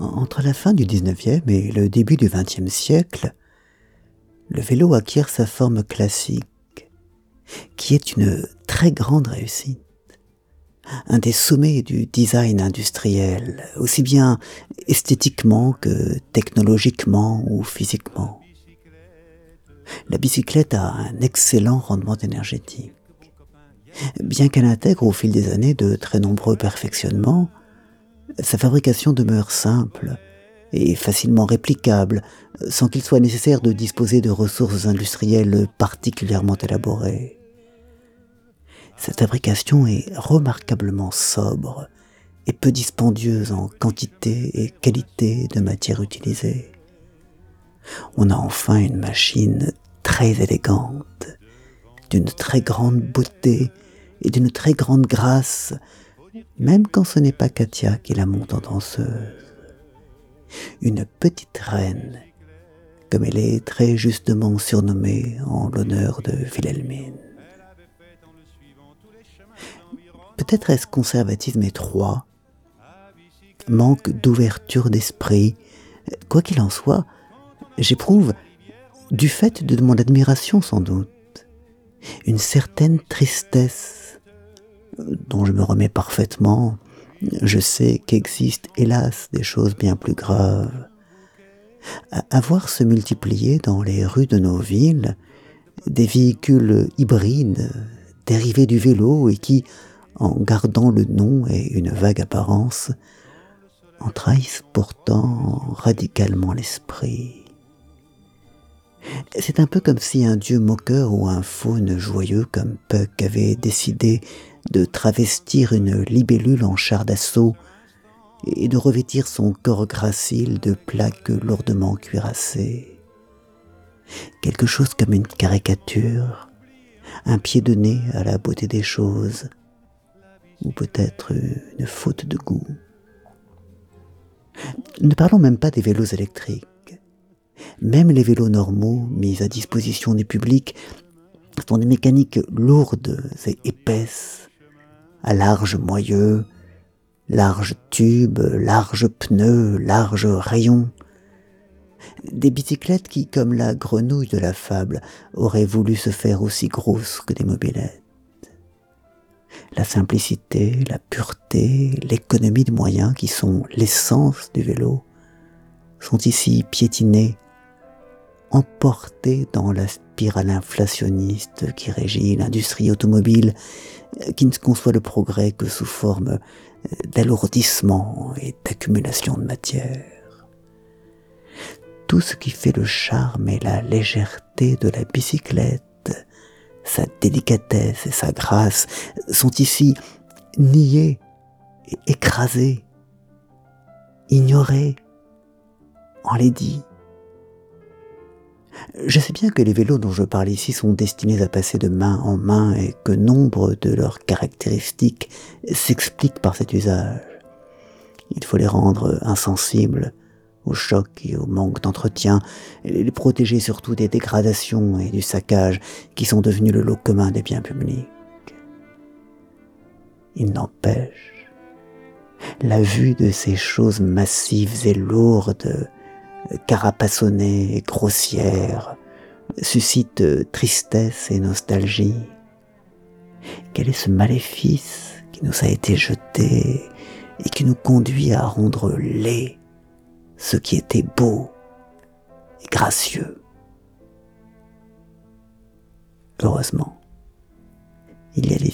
Entre la fin du XIXe et le début du XXe siècle, le vélo acquiert sa forme classique, qui est une très grande réussite, un des sommets du design industriel, aussi bien esthétiquement que technologiquement ou physiquement. La bicyclette a un excellent rendement énergétique. Bien qu'elle intègre au fil des années de très nombreux perfectionnements, sa fabrication demeure simple et facilement réplicable, sans qu'il soit nécessaire de disposer de ressources industrielles particulièrement élaborées. Cette fabrication est remarquablement sobre et peu dispendieuse en quantité et qualité de matière utilisée. On a enfin une machine très élégante, d'une très grande beauté et d'une très grande grâce, même quand ce n'est pas Katia qui la monte en danseuse. Une petite reine, comme elle est très justement surnommée en l'honneur de Wilhelmine. Peut-être est-ce conservatisme étroit, manque d'ouverture d'esprit. Quoi qu'il en soit, j'éprouve, du fait de mon admiration sans doute, une certaine tristesse dont je me remets parfaitement. Je sais qu'existent, hélas, des choses bien plus graves. À voir se multiplier dans les rues de nos villes des véhicules hybrides dérivés du vélo et qui, en gardant le nom et une vague apparence, en trahissent pourtant radicalement l'esprit. C'est un peu comme si un dieu moqueur ou un faune joyeux comme Puck avait décidé de travestir une libellule en char d'assaut et de revêtir son corps gracile de plaques lourdement cuirassées. Quelque chose comme une caricature, un pied de nez à la beauté des choses, ou peut-être une faute de goût. Ne parlons même pas des vélos électriques. Même les vélos normaux mis à disposition du public sont des mécaniques lourdes et épaisses, à large moyeu, large tube, large pneu, large rayon. Des bicyclettes qui, comme la grenouille de la fable, auraient voulu se faire aussi grosses que des mobilettes. La simplicité, la pureté, l'économie de moyens qui sont l'essence du vélo sont ici piétinés emporté dans la spirale inflationniste qui régit l'industrie automobile, qui ne conçoit le progrès que sous forme d'alourdissement et d'accumulation de matière. Tout ce qui fait le charme et la légèreté de la bicyclette, sa délicatesse et sa grâce sont ici niés écrasés, ignorés, enlaidis. Je sais bien que les vélos dont je parle ici sont destinés à passer de main en main et que nombre de leurs caractéristiques s'expliquent par cet usage. Il faut les rendre insensibles au choc et au manque d'entretien, et les protéger surtout des dégradations et du saccage qui sont devenus le lot commun des biens publics. Il n'empêche, la vue de ces choses massives et lourdes carapassonnée et grossière, suscite tristesse et nostalgie. Quel est ce maléfice qui nous a été jeté et qui nous conduit à rendre laid ce qui était beau et gracieux? Heureusement, il y a les